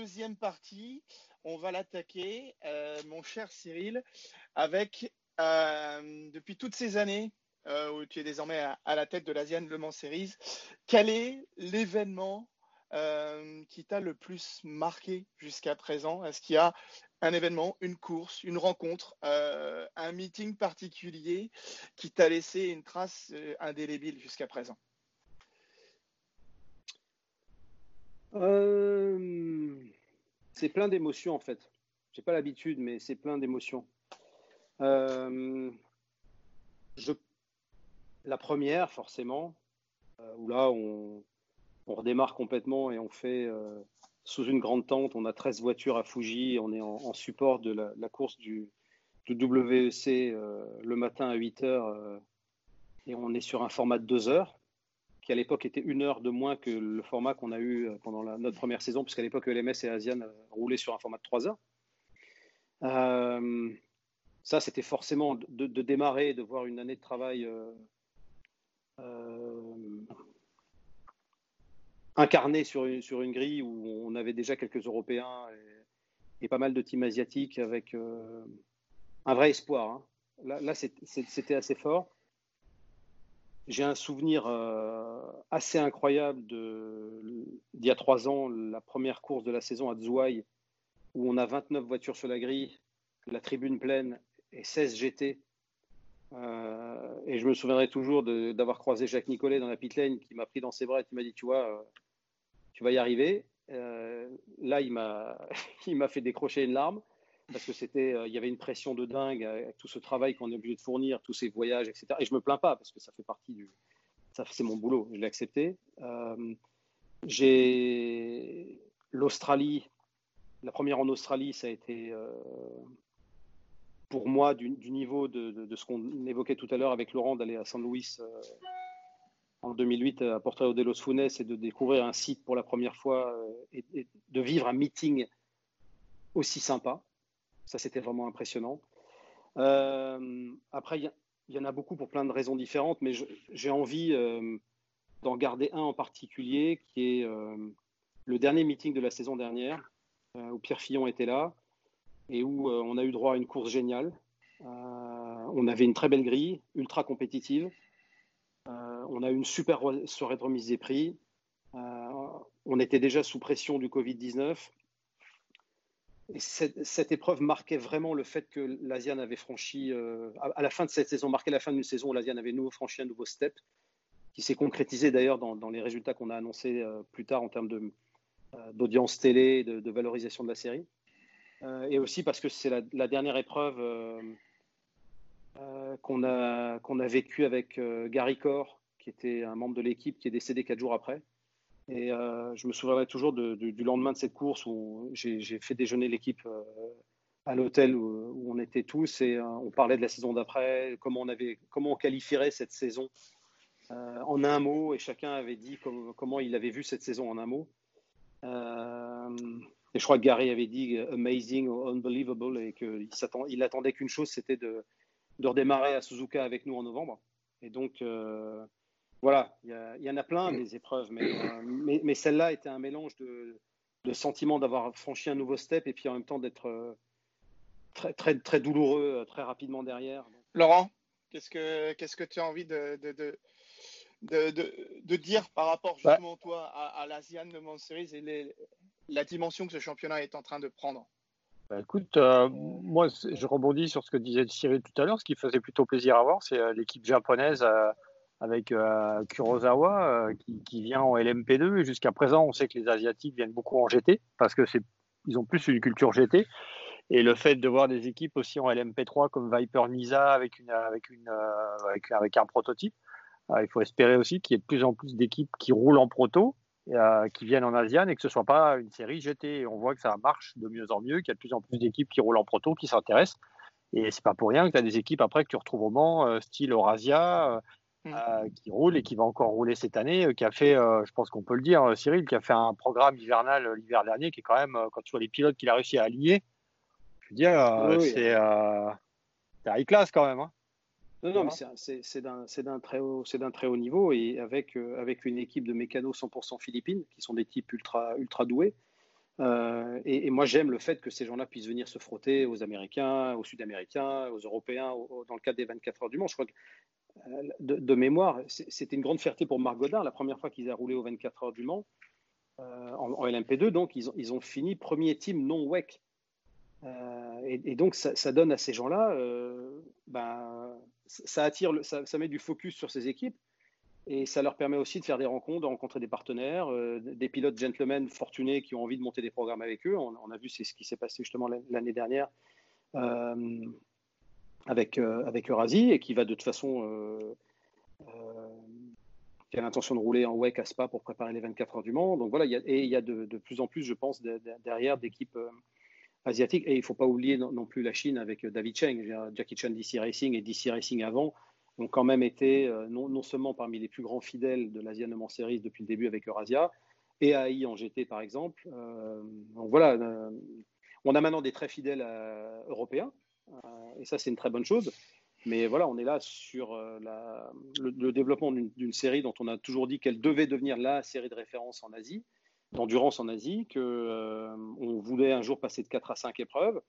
deuxième partie, on va l'attaquer, mon cher Cyril, avec depuis toutes ces années où tu es désormais à, la tête de l'Asian Le Mans Series, quel est l'événement qui t'a le plus marqué jusqu'à présent? Est-ce qu'il y a un événement, une course, une rencontre, euh, un meeting particulier qui t'a laissé une trace euh, indélébile jusqu'à présent? Euh, C'est plein d'émotions en fait. J'ai pas l'habitude, mais c'est plein d'émotions. je... La première, forcément, où là on... redémarre complètement et on fait sous une grande tente. On a 13 voitures à Fuji. On est en, support de la, course du, WEC euh, le matin à 8 heures. Euh, et on est sur un format de 2 heures, qui à l'époque était une heure de moins que le format qu'on a eu euh, pendant notre première saison, puisqu'à l'époque, LMS et Asian roulaient sur un format de 3 heures. ça, c'était forcément de, démarrer, de voir une année de travail incarné sur une, grille où on avait déjà quelques Européens et, pas mal de teams asiatiques avec euh, un vrai espoir. Hein. Là, c'était assez fort. J'ai un souvenir euh, assez incroyable d'il y a trois ans, la première course de la saison à Zouai, où on a 29 voitures sur la grille, la tribune pleine et 16 GT. Euh, et je me souviendrai toujours d'avoir croisé Jacques Nicolet dans la pit lane qui m'a pris dans ses bras et qui m'a dit Tu vois, tu vas y arriver. Euh, là, il m'a fait décrocher une larme parce que c'était, euh, il y avait une pression de dingue avec tout ce travail qu'on est obligé de fournir, tous ces voyages, etc. Et je me plains pas parce que ça fait partie du, ça c'est mon boulot, je l'ai accepté. Euh, j'ai l'Australie, la première en Australie, ça a été pour moi du, niveau de, ce qu'on évoquait tout à l'heure avec Laurent d'aller à Saint Louis en 2008 à Porto de los Funes et de découvrir un site pour la première fois euh, et, de vivre un meeting aussi sympa. Ça, c'était vraiment impressionnant. Euh, après, il y, en a beaucoup pour plein de raisons différentes, mais j'ai envie euh, d'en garder un en particulier qui est le dernier meeting de la saison dernière, où Pierre Fillon était là et où on a eu droit à une course géniale. on avait une très belle grille, ultra compétitive. Euh, on a eu une super soirée de remise des prix. Euh, on était déjà sous pression du Covid-19. Et cette, épreuve marquait vraiment le fait que l'Asian avait franchi, euh, à, la fin de cette saison, marquait la fin d'une saison où l'Asian avait nouveau franchi un nouveau step, qui s'est concrétisé d'ailleurs dans, les résultats qu'on a annoncés plus tard en termes d'audience télé, de, de, valorisation de la série. et aussi parce que c'est la, dernière épreuve euh, qu'on a, qu'on a vécu avec euh, Gary Corr, qui était un membre de l'équipe qui est décédé quatre jours après. Et euh, je me souviendrai toujours du lendemain de cette course où j'ai fait déjeuner l'équipe à l'hôtel où, on était tous et on parlait de la saison d'après, comment on avait, comment on qualifierait cette saison en un mot et chacun avait dit comment il avait vu cette saison en un mot. et je crois que Gary avait dit amazing ou unbelievable et qu'il il attendait qu'une chose, c'était de, redémarrer à Suzuka avec nous en novembre. Et donc, euh, voilà, il y, en a plein des épreuves, euh, mais, mais, celle-là était un mélange de, de sentiment d'avoir franchi un nouveau step et puis en même temps d'être euh, très, très, très douloureux très rapidement derrière. Laurent, qu'est-ce que, qu'est-ce que tu as envie de, de, de, de dire par rapport bah justement toi à, à l'Asian de Mans Series et la dimension que ce championnat est en train de prendre? Bah, écoute, euh, moi, je rebondis sur ce que disait Cyril tout à l'heure. Ce qui faisait plutôt plaisir à voir, c'est euh, l'équipe japonaise euh, avec Kurosawa qui, vient en LMP2. Et jusqu'à présent, on sait que les Asiatiques viennent beaucoup en GT parce que c'est, ils ont plus une culture GT. Et le fait de voir des équipes aussi en LMP3 comme Viper Nisa avec, une, avec, une, avec, avec un prototype, il faut espérer aussi qu'il y ait de plus en plus d'équipes qui roulent en proto euh, qui viennent en Asian et que ce soit pas une série GT. On voit que ça marche de mieux en mieux, qu'il y a de plus en plus d'équipes qui roulent en proto, qui s'intéressent. Et c'est pas pour rien que tu as des équipes après que tu retrouves au Mans, euh, style Eurasia, euh, mm. qui roule et qui va encore rouler cette année, qui a fait, je pense qu'on peut le dire, Cyril, qui a fait un programme hivernal l'hiver dernier, qui est quand même, quand tu vois les pilotes qu'il a réussi à aligner, je veux dire, c'est high class quand même. Hein. Non, non, mais c'est d'un très, haut, très haut niveau et avec, euh, avec une équipe de mécanos 100% philippines qui sont des types ultra, ultra doués. et, moi, j'aime le fait que ces gens-là puissent venir se frotter aux Américains, aux Sud-Américains, aux Européens, dans le cadre des 24 heures du Mans. Je crois que, de, mémoire, c'était une grande fierté pour Marc Godin, la première fois qu'ils a roulé aux 24 heures du Mans, en, LMP2. Donc, ils ont, ils ont fini premier team non WEC. Et, donc, ça, donne à ces gens-là, ben, ça attire, ça, met du focus sur ces équipes et ça leur permet aussi de faire des rencontres, de rencontrer des partenaires, euh, des pilotes gentlemen fortunés qui ont envie de monter des programmes avec eux. On, a vu c'est ce qui s'est passé justement l'année dernière euh, avec, euh, avec Eurasie et qui va de toute façon qui a l'intention de rouler en WEC à Spa pour préparer les 24 heures du Mans. Donc voilà, et il y a de, plus en plus, je pense, derrière d'équipes asiatiques. Et il ne faut pas oublier non, plus la Chine avec David Cheng, Jackie Chan DC Racing et DC Racing avant ont quand même été euh, non, seulement parmi les plus grands fidèles de l'Asian Le Series depuis le début avec Eurasia, et AI en GT par exemple. Euh, donc voilà, euh, on a maintenant des très fidèles européens, et ça c'est une très bonne chose. Mais voilà, on est là sur le, développement d'une série dont on a toujours dit qu'elle devait devenir la série de référence en Asie, d'endurance en Asie, qu'on on voulait un jour passer de 4 à 5 épreuves.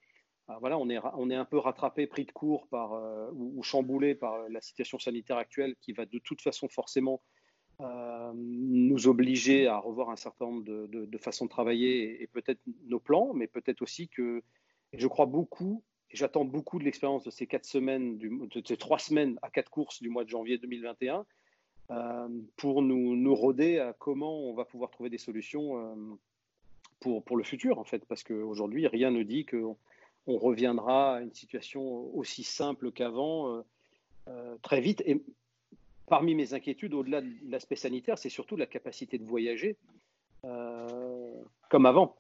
Ah, voilà, on est, on est un peu rattrapé, pris de court par, euh, ou, chamboulé par la situation sanitaire actuelle qui va de toute façon forcément euh, nous obliger à revoir un certain nombre de, façons de travailler et, peut-être nos plans, mais peut-être aussi que je crois beaucoup, j'attends beaucoup de l'expérience de ces quatre semaines, de ces trois semaines à quatre courses du mois de janvier 2021 euh, pour nous, nous roder à comment on va pouvoir trouver des solutions pour, pour le futur, en fait, parce qu'aujourd'hui, rien ne dit que on reviendra à une situation aussi simple qu'avant euh, euh, très vite. Et parmi mes inquiétudes, au-delà de l'aspect sanitaire, c'est surtout la capacité de voyager euh, comme avant.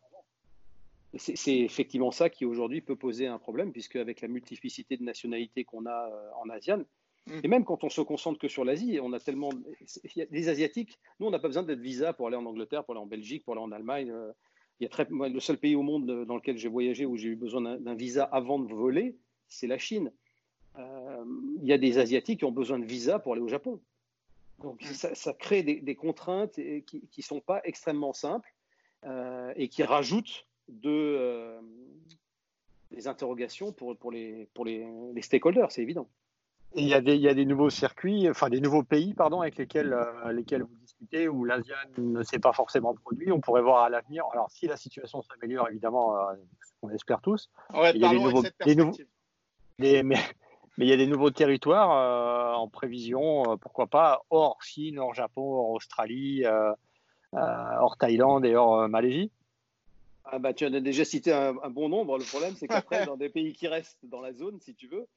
C'est effectivement ça qui aujourd'hui peut poser un problème, puisque avec la multiplicité de nationalités qu'on a en ASEAN, mm. et même quand on se concentre que sur l'Asie, on a tellement. Les Asiatiques, nous, on n'a pas besoin d'être visa pour aller en Angleterre, pour aller en Belgique, pour aller en Allemagne le seul pays au monde dans lequel j'ai voyagé où j'ai eu besoin d'un visa avant de voler, c'est la Chine. Euh, il y a des Asiatiques qui ont besoin de visa pour aller au Japon. Donc ça, crée des, contraintes qui ne sont pas extrêmement simples euh, et qui rajoutent de, euh, des interrogations pour, pour, les, pour les, les stakeholders, c'est évident. Il y, a des, il y, a des, nouveaux circuits, enfin des nouveaux pays, pardon, avec lesquels, lesquels vous où l'Asian ne s'est pas forcément produit. On pourrait voir à l'avenir. Alors, si la situation s'améliore, évidemment, euh, on espère tous. il y a des nouveaux, mais, mais, il y a des nouveaux territoires euh, en prévision, euh, pourquoi pas, hors Chine, hors Japon, hors Australie, hors Thaïlande et hors Malaisie. Ah bah, tu en as déjà cité un, bon nombre. Le problème, c'est qu'après, dans des pays qui restent dans la zone, si tu veux,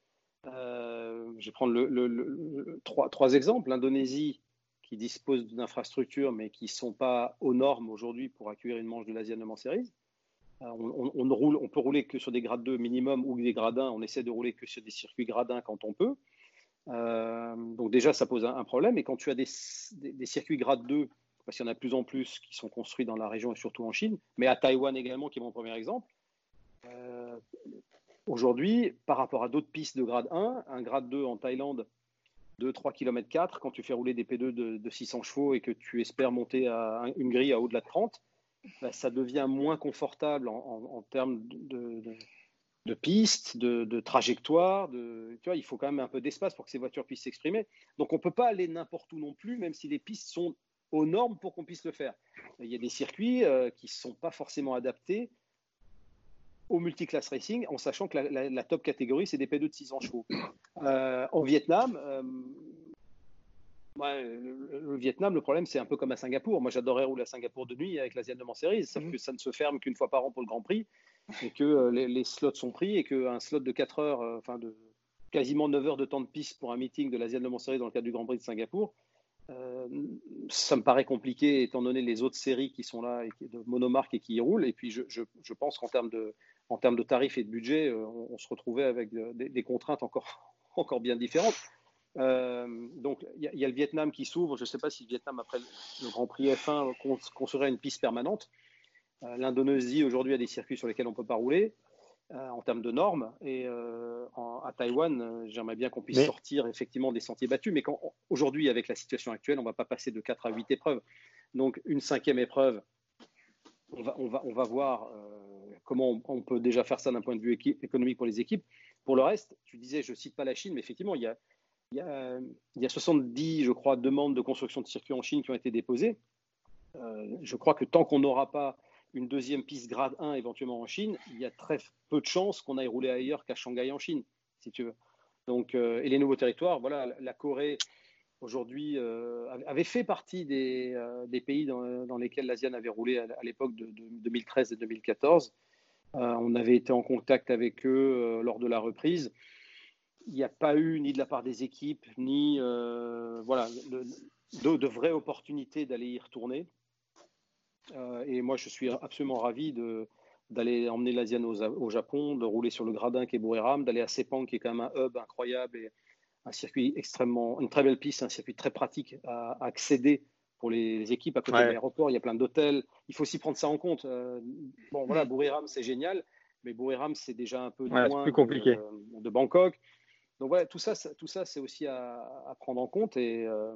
je vais prendre le, trois, trois, exemples. L'Indonésie, qui disposent d'infrastructures mais qui ne sont pas aux normes aujourd'hui pour accueillir une manche de l'Asian Le Series. Euh, on, roule, on peut rouler que sur des grades 2 minimum ou des gradins. On essaie de rouler que sur des circuits gradins quand on peut. Euh, donc déjà, ça pose un, problème. Et quand tu as des, circuits grade 2, parce qu'il y en a de plus en plus qui sont construits dans la région et surtout en Chine, mais à Taïwan également, qui est mon premier exemple, euh, aujourd'hui, par rapport à d'autres pistes de grade 1, un grade 2 en Thaïlande de 3 km 4 quand tu fais rouler des P2 de, 600 chevaux et que tu espères monter à une grille à au-delà de 30, bah, ça devient moins confortable en, termes de, de, pistes, de, trajectoire. De, tu vois, il faut quand même un peu d'espace pour que ces voitures puissent s'exprimer. Donc on ne peut pas aller n'importe où non plus, même si les pistes sont aux normes pour qu'on puisse le faire. Il y a des circuits euh, qui ne sont pas forcément adaptés au multiclass racing, en sachant que la, top catégorie, c'est des P2 de 600 chevaux. Euh, en Vietnam, euh, le, Vietnam, le problème, c'est un peu comme à Singapour. Moi, j'adorais rouler à Singapour de nuit avec l'Asian de Series, sauf mhm. que ça ne se ferme qu'une fois par an pour le Grand Prix, et que euh, les, slots sont pris, et qu'un slot de 4 heures, enfin de quasiment 9 heures de temps de piste pour un meeting de l'Asian de Series dans le cadre du Grand Prix de Singapour, ça me paraît compliqué étant donné les autres séries qui sont là, et qui, de monomarques et qui y roulent. Et puis, je, pense qu'en termes de, en termes de tarifs et de budget, euh, on, se retrouvait avec des, contraintes encore, encore bien différentes. Euh, donc, il y, a le Vietnam qui s'ouvre. Je ne sais pas si le Vietnam, après le Grand Prix F1, construirait une piste permanente. Euh, L'Indonésie, aujourd'hui, a des circuits sur lesquels on ne peut pas rouler en termes de normes. Et à Taïwan, j'aimerais bien qu'on puisse sortir effectivement des sentiers battus. Mais aujourd'hui, avec la situation actuelle, on ne va pas passer de 4 à 8 épreuves. Donc, une cinquième épreuve on va, on va, on va voir comment on, peut déjà faire ça d'un point de vue économique pour les équipes. Pour le reste, tu disais, je ne cite pas la Chine, mais effectivement, il y a, il y, a, il y a 70, je crois, demandes de construction de circuits en Chine qui ont été déposées. je crois que tant qu'on n'aura pas une deuxième piste grade 1 éventuellement en Chine, il y a très peu de chances qu'on aille rouler ailleurs qu'à Shanghai en Chine, si tu veux. Donc, euh, et les nouveaux territoires, voilà, la Corée aujourd'hui euh, avait fait partie des, euh, pays dans, lesquels l'ASEAN avait roulé à, l'époque de, 2013 et 2014. on avait été en contact avec eux lors de la reprise. Il n'y a pas eu ni de la part des équipes, ni voilà, de, de, vraies opportunités d'aller y retourner. Et moi, je suis absolument ravi de, d'aller emmener l'ASEAN au, Japon, de rouler sur le gradin qui est Buriram, d'aller à Sepang qui est quand même un hub incroyable et un circuit extrêmement, une très belle piste, un circuit très pratique à, accéder pour les équipes à côté de l'aéroport. Il y a plein d'hôtels. Il faut aussi prendre ça en compte. Euh, bon, voilà, Buriram, c'est génial, mais Buriram, c'est déjà un peu loin plus compliqué. De, Bangkok. Donc voilà, tout ça, tout ça c'est aussi à, prendre en compte. Et euh,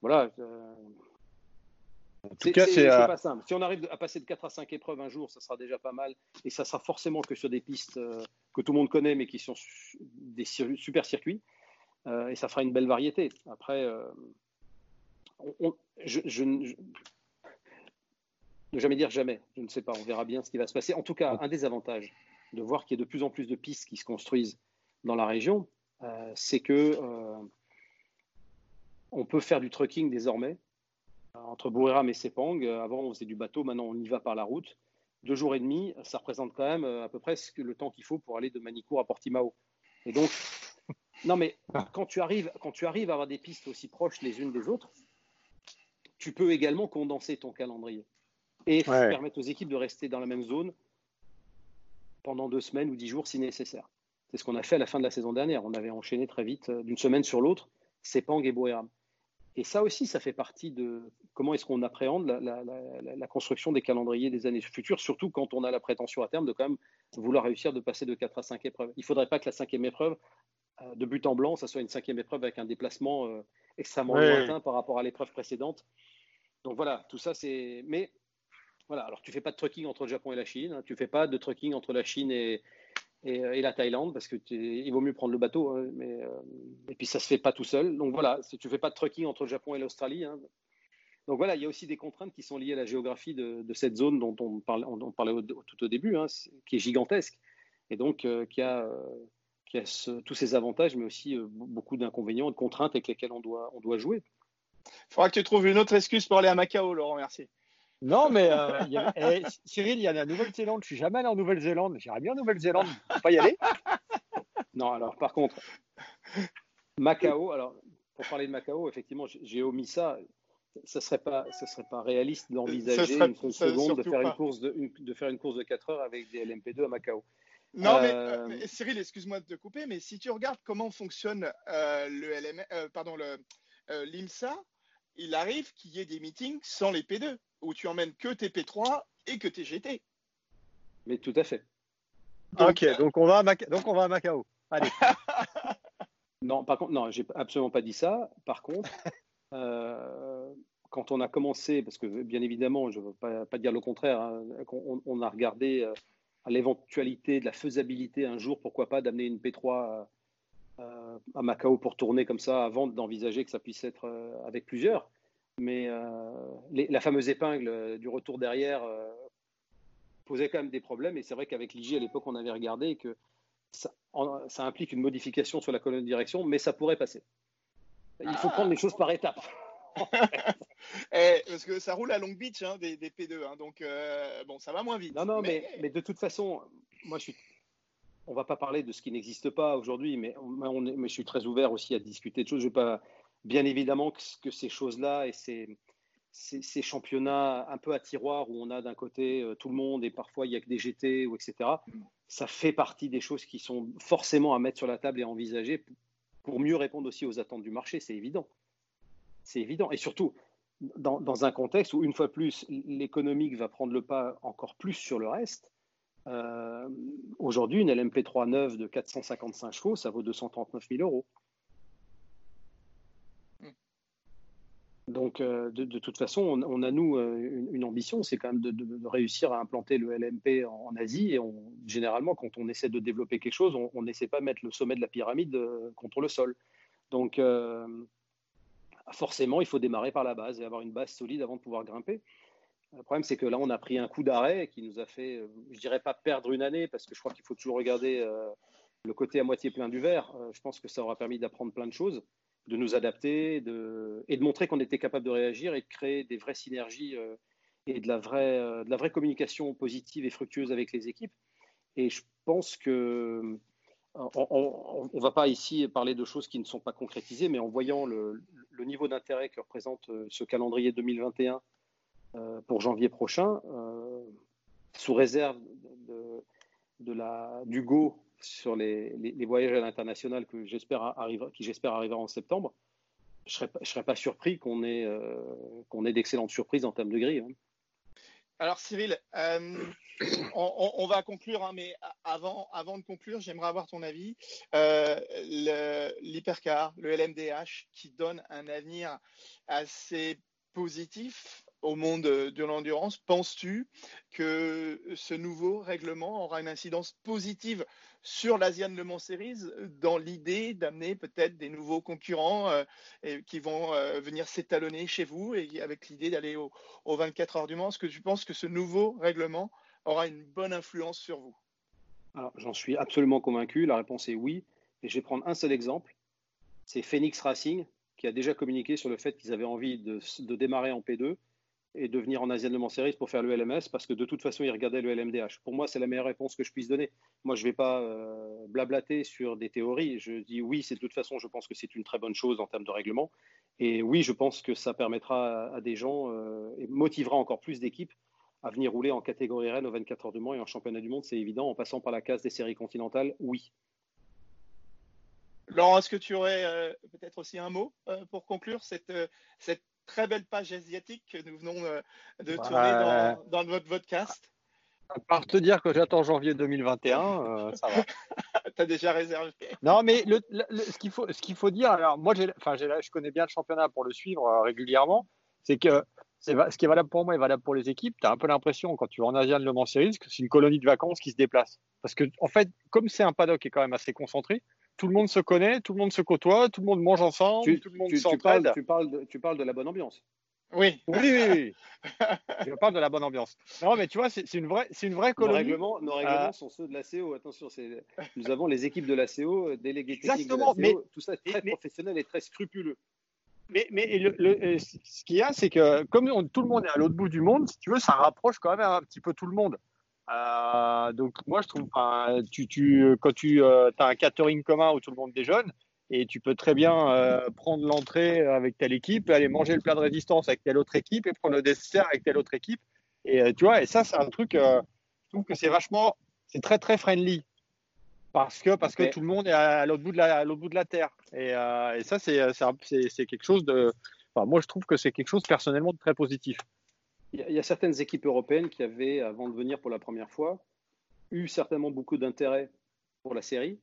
voilà, euh, en tout cas, c'est euh, pas simple. Si on arrive à passer de 4 à 5 épreuves un jour, ça sera déjà pas mal. Et ça sera forcément que sur des pistes euh, que tout le monde connaît, mais qui sont des super circuits. Euh, et ça fera une belle variété. Après, je, ne jamais dire jamais. Je ne sais pas. On verra bien ce qui va se passer. En tout cas, un des avantages de voir qu'il y a de plus en plus de pistes qui se construisent dans la région, c'est que on peut faire du trucking désormais entre Buriram et Sepang. Euh, avant, on faisait du bateau, maintenant, on y va par la route. Deux jours et demi, ça représente quand même euh, à peu près le temps qu'il faut pour aller de Manicourt à Portimao. Et donc, non, mais quand tu, arrives, quand tu arrives à avoir des pistes aussi proches les unes des autres, tu peux également condenser ton calendrier et permettre aux équipes de rester dans la même zone pendant deux semaines ou dix jours si nécessaire. C'est ce qu'on a fait à la fin de la saison dernière. On avait enchaîné très vite, euh, d'une semaine sur l'autre, Sepang et Buriram. Et ça aussi, ça fait partie de comment est-ce qu'on appréhende la, construction des calendriers des années futures, surtout quand on a la prétention à terme de quand même vouloir réussir de passer de 4 à 5 épreuves. Il ne faudrait pas que la cinquième épreuve, euh, de but en blanc, ça soit une cinquième épreuve avec un déplacement euh, extrêmement lointain par rapport à l'épreuve précédente. Donc voilà, tout ça c'est. Mais voilà, alors tu fais pas de trucking entre le Japon et la Chine, hein. tu fais pas de trucking entre la Chine et, euh, et, la Thaïlande, parce que il vaut mieux prendre le bateau, hein, mais, euh, et puis ça se fait pas tout seul. Donc voilà, si tu fais pas de trucking entre le Japon et l'Australie. Hein. Donc voilà, il y a aussi des contraintes qui sont liées à la géographie de, cette zone dont on parlait, tout au début, hein, qui est gigantesque, et donc euh, qui a, tous ses avantages, mais aussi beaucoup d'inconvénients, de contraintes avec lesquelles on doit jouer. Il faudra que tu trouves une autre excuse pour aller à Macao, Laurent, merci. Non, mais euh, eh, Cyril, il y a la Nouvelle-Zélande. Je suis jamais allé en Nouvelle-Zélande. J'irais bien en Nouvelle-Zélande. Pas y aller Non, alors par contre, Macao. Alors, pour parler de Macao, effectivement, j'ai omis ça. Ce serait pas, serait pas réaliste d'envisager une seconde de faire une course de, de faire une course de 4 heures avec des LMP2 à Macao. Non, mais, euh, euh, Cyril, excuse-moi de te couper, mais si tu regardes comment fonctionne le LM, pardon, le l'IMSA, il arrive qu'il y ait des meetings sans les P2 où tu emmènes que tes P3 et que tes GT. Mais tout à fait. ok, donc on va à, donc on va à Macao. Allez. non, par contre, non, j'ai absolument pas dit ça. Par contre, euh, quand on a commencé, parce que bien évidemment, je ne veux pas, dire le contraire, hein, on, a regardé euh, à l'éventualité de la faisabilité un jour, pourquoi pas, d'amener une P3 euh, à Macao pour tourner comme ça avant d'envisager que ça puisse être avec plusieurs. Mais euh, la fameuse épingle euh, du retour derrière euh, posait quand même des problèmes. Et c'est vrai qu'avec l'IG, à l'époque, on avait regardé que ça, implique une modification sur la colonne de direction, mais ça pourrait passer. Il faut prendre les choses par étapes. Eh, parce que ça roule à Long Beach, hein, des, P2, hein, donc bon, ça va moins vite. Non, non, mais, mais, de toute façon, moi je suis. On va pas parler de ce qui n'existe pas aujourd'hui, mais, mais, je suis très ouvert aussi à discuter de choses. Je vais pas bien évidemment que, ces choses-là et ces, championnats un peu à tiroir où on a d'un côté euh, tout le monde et parfois il n'y a que des GT ou etc., ça fait partie des choses qui sont forcément à mettre sur la table et à envisager pour mieux répondre aussi aux attentes du marché, c'est évident. C'est évident. Et surtout, dans, un contexte où, une fois plus, l'économique va prendre le pas encore plus sur le reste, euh, aujourd'hui, une LMP3 neuve de 455 chevaux, ça vaut 239 000 euros. Donc, de, toute façon, on, a, nous, une, ambition, c'est quand même de, réussir à implanter le LMP en, Asie. Et généralement, quand on essaie de développer quelque chose, on n'essaie pas de mettre le sommet de la pyramide contre le sol. Donc, forcément, il faut démarrer par la base et avoir une base solide avant de pouvoir grimper. Le problème, c'est que là, on a pris un coup d'arrêt qui nous a fait, euh, je dirais pas perdre une année, parce que je crois qu'il faut toujours regarder euh, le côté à moitié plein du verre. Euh, je pense que ça aura permis d'apprendre plein de choses, de nous adapter de, et de montrer qu'on était capable de réagir et de créer des vraies synergies et de la, vraie, de la vraie communication positive et fructueuse avec les équipes. Et je pense que on ne va pas ici parler de choses qui ne sont pas concrétisées, mais en voyant le, niveau d'intérêt que représente ce calendrier 2021 euh, pour janvier prochain, euh, sous réserve de, la, du go sur les, voyages à l'international que j'espère arriver, qui j'espère arrivera en septembre, je serais, serais, pas surpris qu'on ait, euh, qu'on ait d'excellentes surprises en termes de grille. Hein. Alors Cyril, on, va conclure, hein, mais avant, avant de conclure, j'aimerais avoir ton avis. L'hypercar, le, le LMDH, qui donne un avenir assez positif au monde de l'endurance, penses-tu que ce nouveau règlement aura une incidence positive sur l'Asian Le Mans Series dans l'idée d'amener peut-être des nouveaux concurrents euh, qui vont euh, venir s'étalonner chez vous et avec l'idée d'aller aux au 24 heures du Mans? Est-ce que tu penses que ce nouveau règlement aura une bonne influence sur vous? Alors, j'en suis absolument convaincu. La réponse est oui. Et je vais prendre un seul exemple. C'est Phoenix Racing qui a déjà communiqué sur le fait qu'ils avaient envie de, de démarrer en P2 et de venir en Asian Le Mans Series pour faire le LMS parce que de toute façon, ils regardaient le LMDH. Pour moi, c'est la meilleure réponse que je puisse donner. Moi, je ne vais pas euh, blablater sur des théories. Je dis oui, c'est de toute façon, je pense que c'est une très bonne chose en termes de règlement. Et oui, je pense que ça permettra à, des gens euh, et motivera encore plus d'équipes à venir rouler en catégorie Rennes au 24 heures du Mans et en championnat du monde, c'est évident, en passant par la case des séries continentales, oui. Laurent, est-ce que tu aurais euh, peut-être aussi un mot pour conclure cette, cette très belle page asiatique que nous venons euh, de tourner dans, votre podcast. À part te dire que j'attends janvier 2021, euh, ça va. tu as déjà réservé. Non, mais le, ce qu'il faut, dire, alors moi, enfin, je connais bien le championnat pour le suivre euh, régulièrement, c'est que ce qui est valable pour moi est valable pour les équipes. Tu as un peu l'impression, quand tu vas en Asian Le Mans Series, que c'est une colonie de vacances qui se déplace. Parce que, en fait, comme c'est un paddock qui est quand même assez concentré, tout le monde se connaît, tout le monde se côtoie, tout le monde mange ensemble, tout le monde s'entraide. Tu, parles, de, tu parles de la bonne ambiance. Oui. Oui, oui, Je parle de la bonne ambiance. Non, mais tu vois, c'est une vraie, c'est une vraie colonie. Nos règlements, nos règlements euh, sont ceux de la CO. Attention, nous avons les équipes de la CO, délégués techniques Exactement, mais, tout ça est très professionnel et très scrupuleux. Mais, mais le, euh, ce qu'il y a, c'est que comme tout le monde est à l'autre bout du monde, si tu veux, ça rapproche quand même un petit peu tout le monde. Euh, donc moi je trouve, tu, tu, quand tu euh, as un catering commun où tout le monde déjeune, et tu peux très bien euh, prendre l'entrée avec telle équipe, aller manger le plat de résistance avec telle autre équipe et prendre le dessert avec telle autre équipe. Et tu vois, et ça c'est un truc, je trouve que c'est vachement, c'est très très friendly parce que parce que tout le monde est à l'autre bout de la l'autre bout de la terre. Et, et ça c'est c'est quelque chose de, enfin, moi je trouve que c'est quelque chose personnellement de très positif. Il y, a certaines équipes européennes qui avaient, avant de venir pour la première fois, eu certainement beaucoup d'intérêt pour la série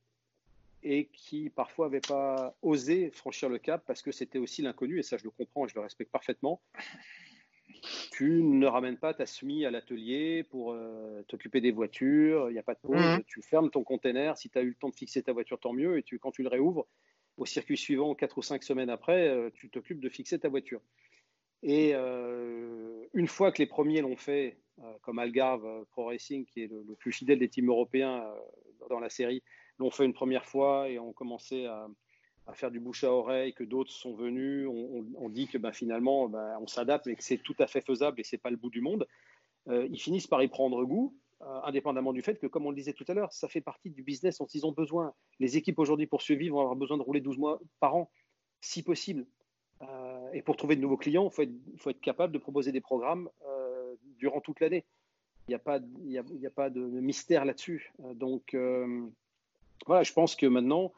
et qui parfois n'avaient pas osé franchir le cap parce que c'était aussi l'inconnu, et ça je le comprends et je le respecte parfaitement. Tu ne ramènes pas ta SMI à l'atelier pour euh, t'occuper des voitures, il n'y a pas de pause, mmh. tu fermes ton container, si tu as eu le temps de fixer ta voiture, tant mieux, et tu, quand tu le réouvres, au circuit suivant, quatre ou cinq semaines après, euh, tu t'occupes de fixer ta voiture. Et euh, une fois que les premiers l'ont fait, euh, comme Algarve euh, Pro Racing, qui est le, plus fidèle des teams européens dans la série, l'ont fait une première fois et ont commencé à, faire du bouche à oreille, que d'autres sont venus, on, dit que ben, finalement ben, on s'adapte, mais que c'est tout à fait faisable et c'est pas le bout du monde. ils finissent par y prendre goût, indépendamment du fait que, comme on le disait tout à l'heure, ça fait partie du business dont ils ont besoin. Les équipes aujourd'hui pour survivre vont avoir besoin de rouler 12 mois par an, si possible. Euh, et pour trouver de nouveaux clients, il faut, être, capable de proposer des programmes euh, durant toute l'année. Il n'y a, pas, de mystère là-dessus. Euh, donc, voilà, je pense que maintenant,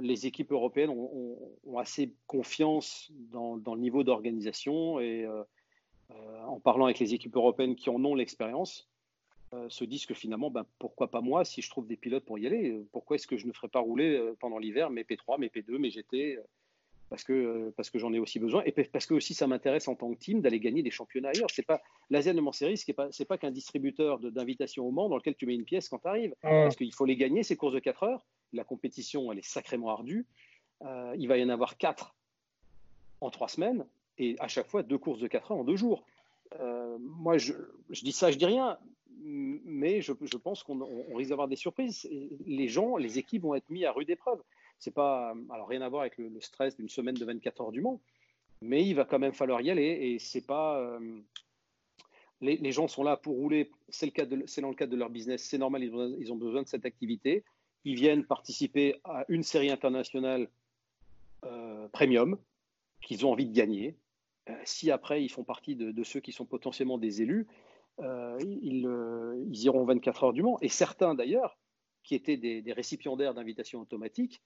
les équipes européennes ont, assez confiance dans, le niveau d'organisation et en parlant avec les équipes européennes qui en ont l'expérience, se disent que finalement, ben, pourquoi pas moi si je trouve des pilotes pour y aller? Pourquoi est-ce que je ne ferais pas rouler pendant l'hiver mes P3, mes P2, mes GT parce que, parce que j'en ai aussi besoin et parce que aussi ça m'intéresse en tant que team d'aller gagner des championnats ailleurs. C'est pas l'Asian Le Series, ce n'est pas, pas qu'un distributeur d'invitations au Mans dans lequel tu mets une pièce quand tu arrives. Parce qu'il faut les gagner, ces courses de 4 heures. La compétition, elle est sacrément ardue. Euh, il va y en avoir 4 en 3 semaines et à chaque fois deux courses de 4 heures en 2 jours. Euh, moi, je, je, dis ça, je dis rien, mais je, je pense qu'on risque d'avoir des surprises. Les gens, les équipes vont être mis à rude épreuve. C'est pas, alors rien à voir avec le, stress d'une semaine de 24 heures du Mans, mais il va quand même falloir y aller et c'est pas. Euh, les, gens sont là pour rouler, c'est dans le cadre de leur business, c'est normal, ils ont, besoin de cette activité. Ils viennent participer à une série internationale euh, premium qu'ils ont envie de gagner. Euh, si après ils font partie de, ceux qui sont potentiellement des élus, ils, ils, iront 24 heures du Mans. Et certains d'ailleurs, qui étaient des récipiendaires d'invitations automatiques,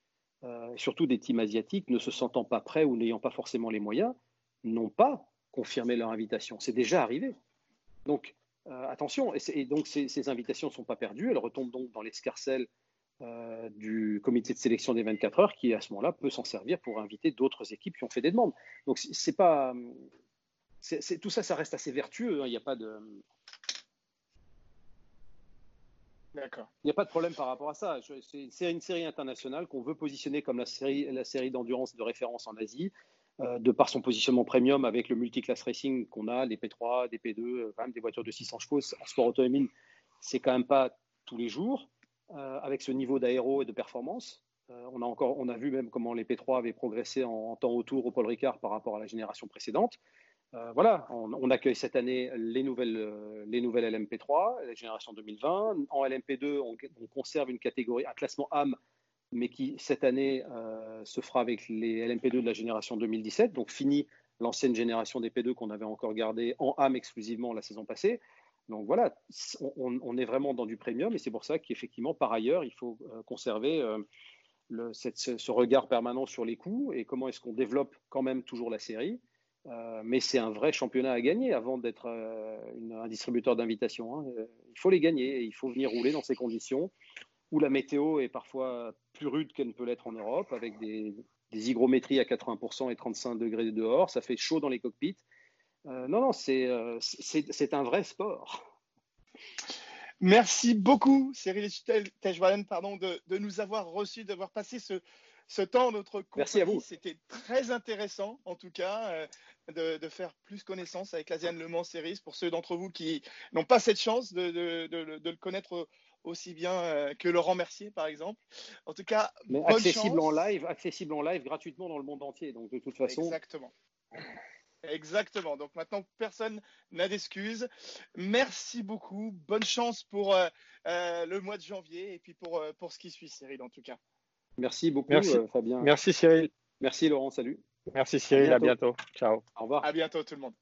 euh, surtout des teams asiatiques, ne se sentant pas prêts ou n'ayant pas forcément les moyens, n'ont pas confirmé leur invitation. C'est déjà arrivé. Donc, euh, attention, et, donc ces, invitations ne sont pas perdues, elles retombent donc dans l'escarcelle euh, du comité de sélection des 24 heures qui, à ce moment-là, peut s'en servir pour inviter d'autres équipes qui ont fait des demandes. Donc, c'est pas. tout ça, ça reste assez vertueux. Hein. Il n'y a pas de. Il n'y a pas de problème par rapport à ça. C'est une série internationale qu'on veut positionner comme la série, la série d'endurance de référence en Asie, euh, de par son positionnement premium avec le multiclass racing qu'on a, les P3, des P2, euh, quand même des voitures de 600 chevaux. En sport automobile, c'est quand même pas tous les jours, euh, avec ce niveau d'aéro et de performance. on, a encore, on a vu même comment les P3 avaient progressé en, en temps autour au Paul Ricard par rapport à la génération précédente. Euh, voilà, on, accueille cette année les nouvelles, euh, les nouvelles LMP3, la génération 2020. En LMP2, on, conserve une catégorie, un classement AM, mais qui cette année euh, se fera avec les LMP2 de la génération 2017. Donc fini l'ancienne génération des P2 qu'on avait encore gardé en AM exclusivement la saison passée. Donc voilà, on, est vraiment dans du premium et c'est pour ça qu'effectivement, par ailleurs, il faut conserver ce, regard permanent sur les coûts et comment est-ce qu'on développe quand même toujours la série. Euh, mais c'est un vrai championnat à gagner avant d'être euh, un distributeur d'invitation. Hein. Euh, il faut les gagner et il faut venir rouler dans ces conditions où la météo est parfois plus rude qu'elle ne peut l'être en Europe, avec des, hygrométries à 80% et 35 degrés dehors. Ça fait chaud dans les cockpits. non, non, c'est un vrai sport. Merci beaucoup, Cyril Tejwalen, pardon, de, de, nous avoir reçus, d'avoir passé ce, ce temps notre compagnie. Merci à vous. C'était très intéressant, en tout cas, euh, de, faire plus connaissance avec l'Asian Le Mans Series pour ceux d'entre vous qui n'ont pas cette chance de, le connaître aussi bien euh, que Laurent Mercier, par exemple. En tout cas, accessible en live, accessible en live gratuitement dans le monde entier. Donc de toute façon. Exactement. Exactement. Donc maintenant, personne n'a d'excuses. Merci beaucoup. Bonne chance pour euh, le mois de janvier et puis pour, pour ce qui suit, Cyril, en tout cas. Merci beaucoup, euh, Fabien. Merci, Cyril. Merci, Laurent. Salut. Merci, Cyril. À bientôt. Ciao. Au revoir. À bientôt, tout le monde.